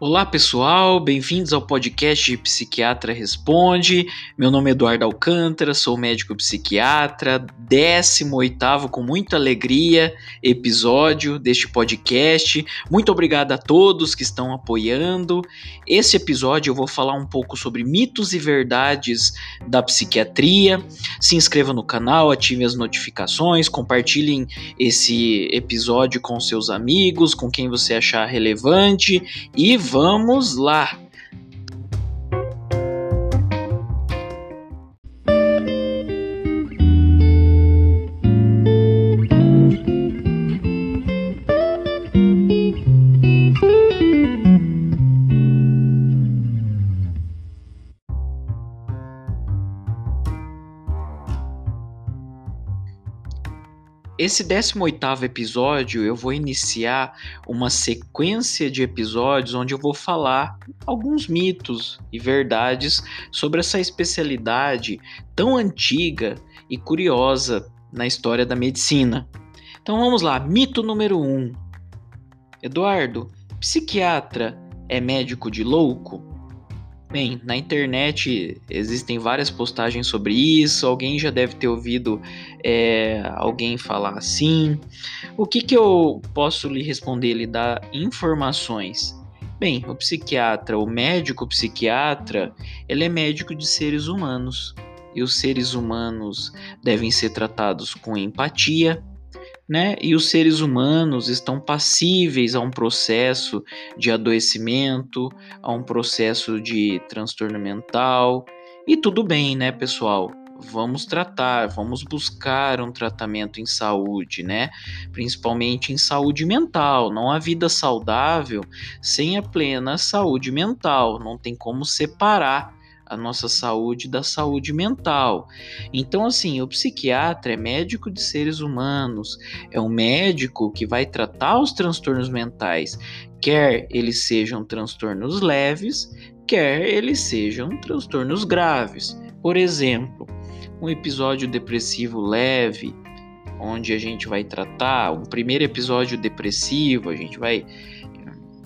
Olá pessoal, bem-vindos ao podcast Psiquiatra Responde. Meu nome é Eduardo Alcântara, sou médico psiquiatra, 18 com muita alegria episódio deste podcast. Muito obrigado a todos que estão apoiando. Esse episódio eu vou falar um pouco sobre mitos e verdades da psiquiatria. Se inscreva no canal, ative as notificações, compartilhem esse episódio com seus amigos, com quem você achar relevante e vamos lá! Esse 18 episódio eu vou iniciar uma sequência de episódios onde eu vou falar alguns mitos e verdades sobre essa especialidade tão antiga e curiosa na história da medicina. Então vamos lá, mito número 1. Um. Eduardo, psiquiatra é médico de louco? Bem, na internet existem várias postagens sobre isso, alguém já deve ter ouvido é, alguém falar assim. O que, que eu posso lhe responder, lhe dar informações? Bem, o psiquiatra, o médico psiquiatra, ele é médico de seres humanos. E os seres humanos devem ser tratados com empatia, né? E os seres humanos estão passíveis a um processo de adoecimento, a um processo de transtorno mental. E tudo bem, né, pessoal? Vamos tratar, vamos buscar um tratamento em saúde, né? Principalmente em saúde mental. Não há vida saudável sem a plena saúde mental. Não tem como separar a nossa saúde da saúde mental. Então, assim, o psiquiatra é médico de seres humanos, é um médico que vai tratar os transtornos mentais, quer eles sejam transtornos leves, quer eles sejam transtornos graves. Por exemplo, um episódio depressivo leve, onde a gente vai tratar um primeiro episódio depressivo, a gente vai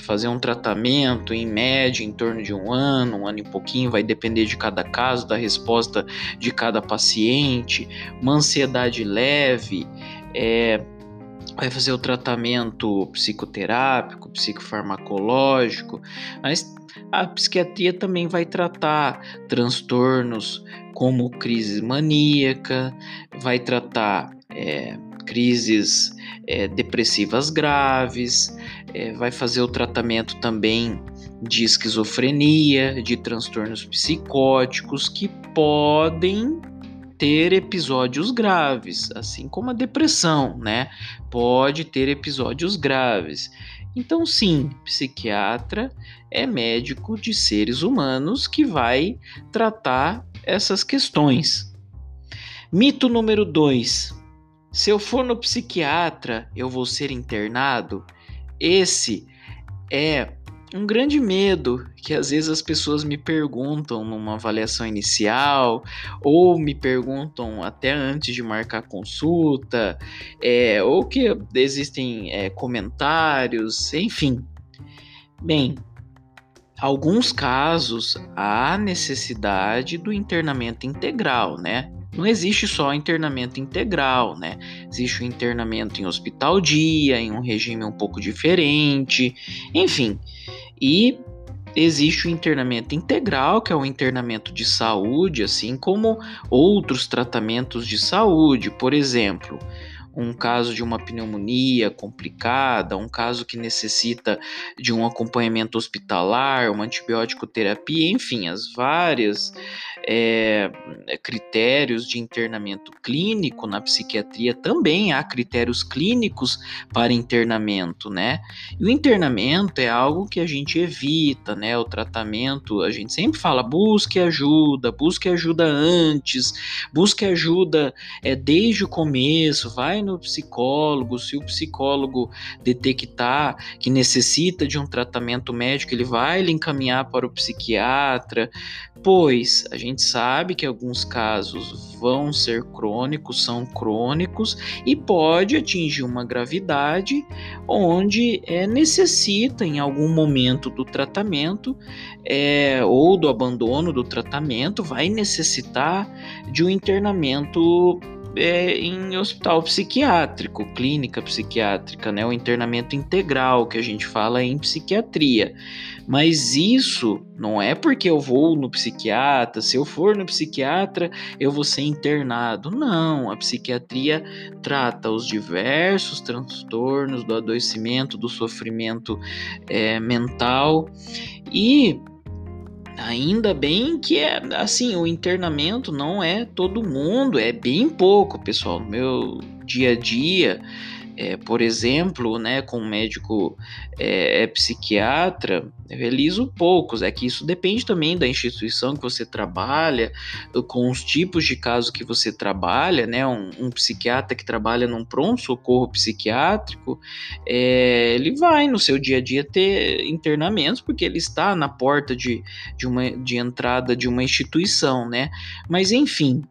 fazer um tratamento em média em torno de um ano, um ano e pouquinho, vai depender de cada caso, da resposta de cada paciente. Uma ansiedade leve, é, vai fazer o tratamento psicoterápico, psicofarmacológico, mas a psiquiatria também vai tratar transtornos como crise maníaca, vai tratar é, crises é, depressivas graves, é, vai fazer o tratamento também de esquizofrenia, de transtornos psicóticos que podem ter episódios graves, assim como a depressão, né? Pode ter episódios graves. Então, sim, psiquiatra é médico de seres humanos que vai tratar essas questões. Mito número 2: se eu for no psiquiatra, eu vou ser internado? Esse é um grande medo que às vezes as pessoas me perguntam numa avaliação inicial ou me perguntam até antes de marcar consulta, é, ou que existem é, comentários, enfim. Bem, alguns casos há necessidade do internamento integral, né? Não existe só internamento integral, né? Existe o internamento em hospital dia, em um regime um pouco diferente, enfim. E existe o internamento integral, que é o internamento de saúde, assim como outros tratamentos de saúde, por exemplo, um caso de uma pneumonia complicada, um caso que necessita de um acompanhamento hospitalar, uma antibiótico terapia, enfim, as várias é, critérios de internamento clínico na psiquiatria também há critérios clínicos para internamento, né? E o internamento é algo que a gente evita, né? O tratamento, a gente sempre fala, busque ajuda, busque ajuda antes, busque ajuda é, desde o começo, vai no psicólogo, se o psicólogo detectar que necessita de um tratamento médico, ele vai lhe encaminhar para o psiquiatra, pois a gente sabe que alguns casos vão ser crônicos, são crônicos e pode atingir uma gravidade onde é, necessita em algum momento do tratamento é, ou do abandono do tratamento, vai necessitar de um internamento é, em hospital psiquiátrico, clínica psiquiátrica, né, o internamento integral que a gente fala em psiquiatria. Mas isso não é porque eu vou no psiquiatra, se eu for no psiquiatra, eu vou ser internado. Não, a psiquiatria trata os diversos transtornos do adoecimento, do sofrimento é, mental e Ainda bem que é assim, o internamento não é todo mundo, é bem pouco, pessoal. No meu dia a dia, é, por exemplo, né, com um médico é, é, psiquiatra, realizo poucos. É que isso depende também da instituição que você trabalha, com os tipos de casos que você trabalha, né? Um, um psiquiatra que trabalha num pronto-socorro psiquiátrico, é, ele vai no seu dia a dia ter internamentos, porque ele está na porta de, de, uma, de entrada de uma instituição, né? Mas enfim,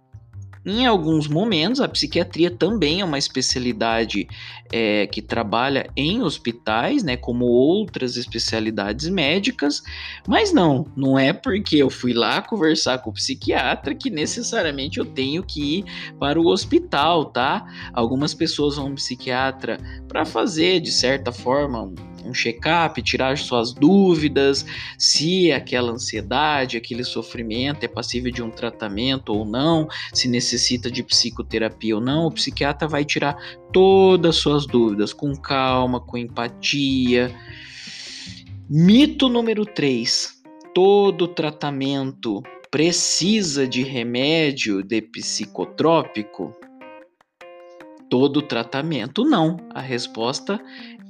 em alguns momentos, a psiquiatria também é uma especialidade é, que trabalha em hospitais, né, como outras especialidades médicas, mas não, não é porque eu fui lá conversar com o psiquiatra que necessariamente eu tenho que ir para o hospital, tá? Algumas pessoas vão ao psiquiatra para fazer, de certa forma, um check-up, tirar suas dúvidas, se aquela ansiedade, aquele sofrimento é passível de um tratamento ou não, se necessita de psicoterapia ou não, o psiquiatra vai tirar todas as suas dúvidas com calma, com empatia. Mito número 3. Todo tratamento precisa de remédio de psicotrópico? Todo tratamento não. A resposta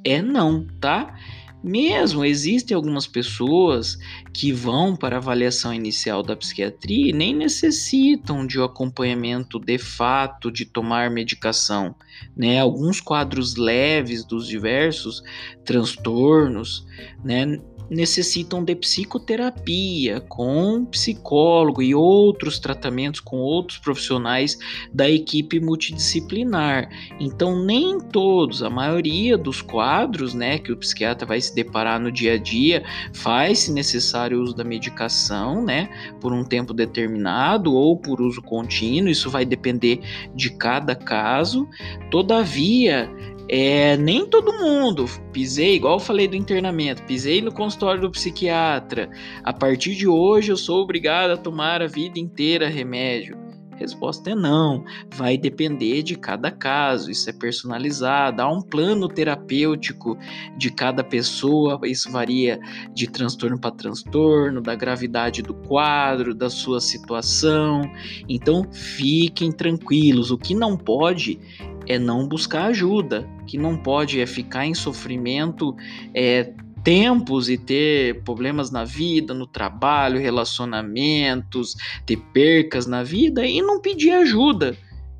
é não, tá? Mesmo existem algumas pessoas que vão para a avaliação inicial da psiquiatria e nem necessitam de um acompanhamento de fato de tomar medicação, né? Alguns quadros leves dos diversos transtornos, né, necessitam de psicoterapia com psicólogo e outros tratamentos com outros profissionais da equipe multidisciplinar. Então, nem todos, a maioria dos quadros, né, que o psiquiatra vai se deparar no dia a dia, faz-se necessário o uso da medicação, né, por um tempo determinado ou por uso contínuo, isso vai depender de cada caso. Todavia, é, nem todo mundo. Pisei, igual eu falei do internamento, pisei no consultório do psiquiatra. A partir de hoje eu sou obrigado a tomar a vida inteira remédio. Resposta é não. Vai depender de cada caso. Isso é personalizado. Há um plano terapêutico de cada pessoa. Isso varia de transtorno para transtorno, da gravidade do quadro, da sua situação. Então, fiquem tranquilos. O que não pode é não buscar ajuda, que não pode é ficar em sofrimento é, tempos e ter problemas na vida, no trabalho, relacionamentos, ter percas na vida e não pedir ajuda.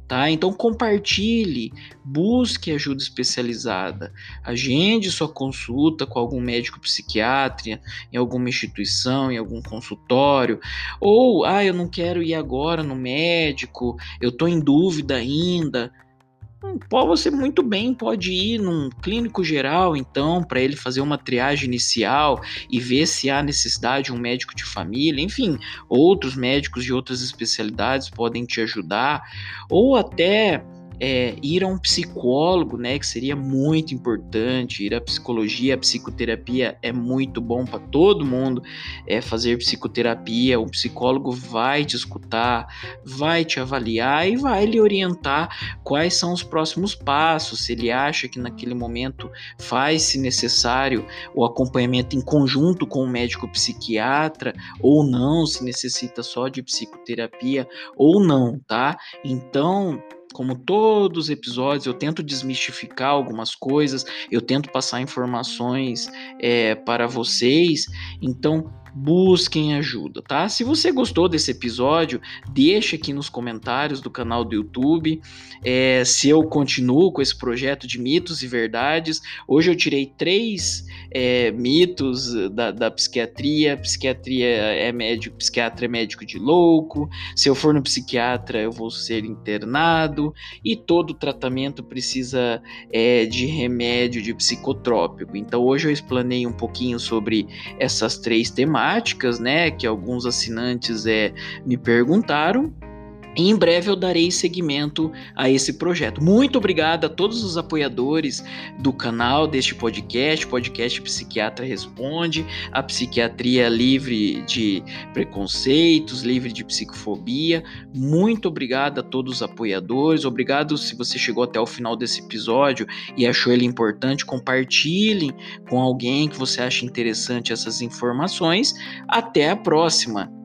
Tá? Então compartilhe, busque ajuda especializada, agende sua consulta com algum médico psiquiatra, em alguma instituição, em algum consultório, ou ah, eu não quero ir agora no médico, eu estou em dúvida ainda. Hum, você muito bem pode ir num clínico geral, então, para ele fazer uma triagem inicial e ver se há necessidade de um médico de família. Enfim, outros médicos de outras especialidades podem te ajudar, ou até é, ir a um psicólogo, né, que seria muito importante, ir à psicologia, a psicoterapia é muito bom para todo mundo, é fazer psicoterapia, o psicólogo vai te escutar, vai te avaliar e vai lhe orientar quais são os próximos passos, se ele acha que naquele momento faz-se necessário o acompanhamento em conjunto com o médico psiquiatra ou não, se necessita só de psicoterapia ou não, tá? Então, como todos os episódios, eu tento desmistificar algumas coisas, eu tento passar informações é, para vocês. Então, busquem ajuda, tá? Se você gostou desse episódio, deixa aqui nos comentários do canal do YouTube é, se eu continuo com esse projeto de mitos e verdades. Hoje eu tirei três é, mitos da, da, psiquiatria. Psiquiatria é médico, psiquiatra é médico de louco. Se eu for no psiquiatra, eu vou ser internado. E todo tratamento precisa é, de remédio, de psicotrópico. Então hoje eu explanei um pouquinho sobre essas três temáticas, né? Que alguns assinantes é, me perguntaram. Em breve eu darei seguimento a esse projeto. Muito obrigado a todos os apoiadores do canal deste podcast, podcast Psiquiatra Responde, a psiquiatria livre de preconceitos, livre de psicofobia. Muito obrigado a todos os apoiadores. Obrigado se você chegou até o final desse episódio e achou ele importante, compartilhe com alguém que você acha interessante essas informações. Até a próxima.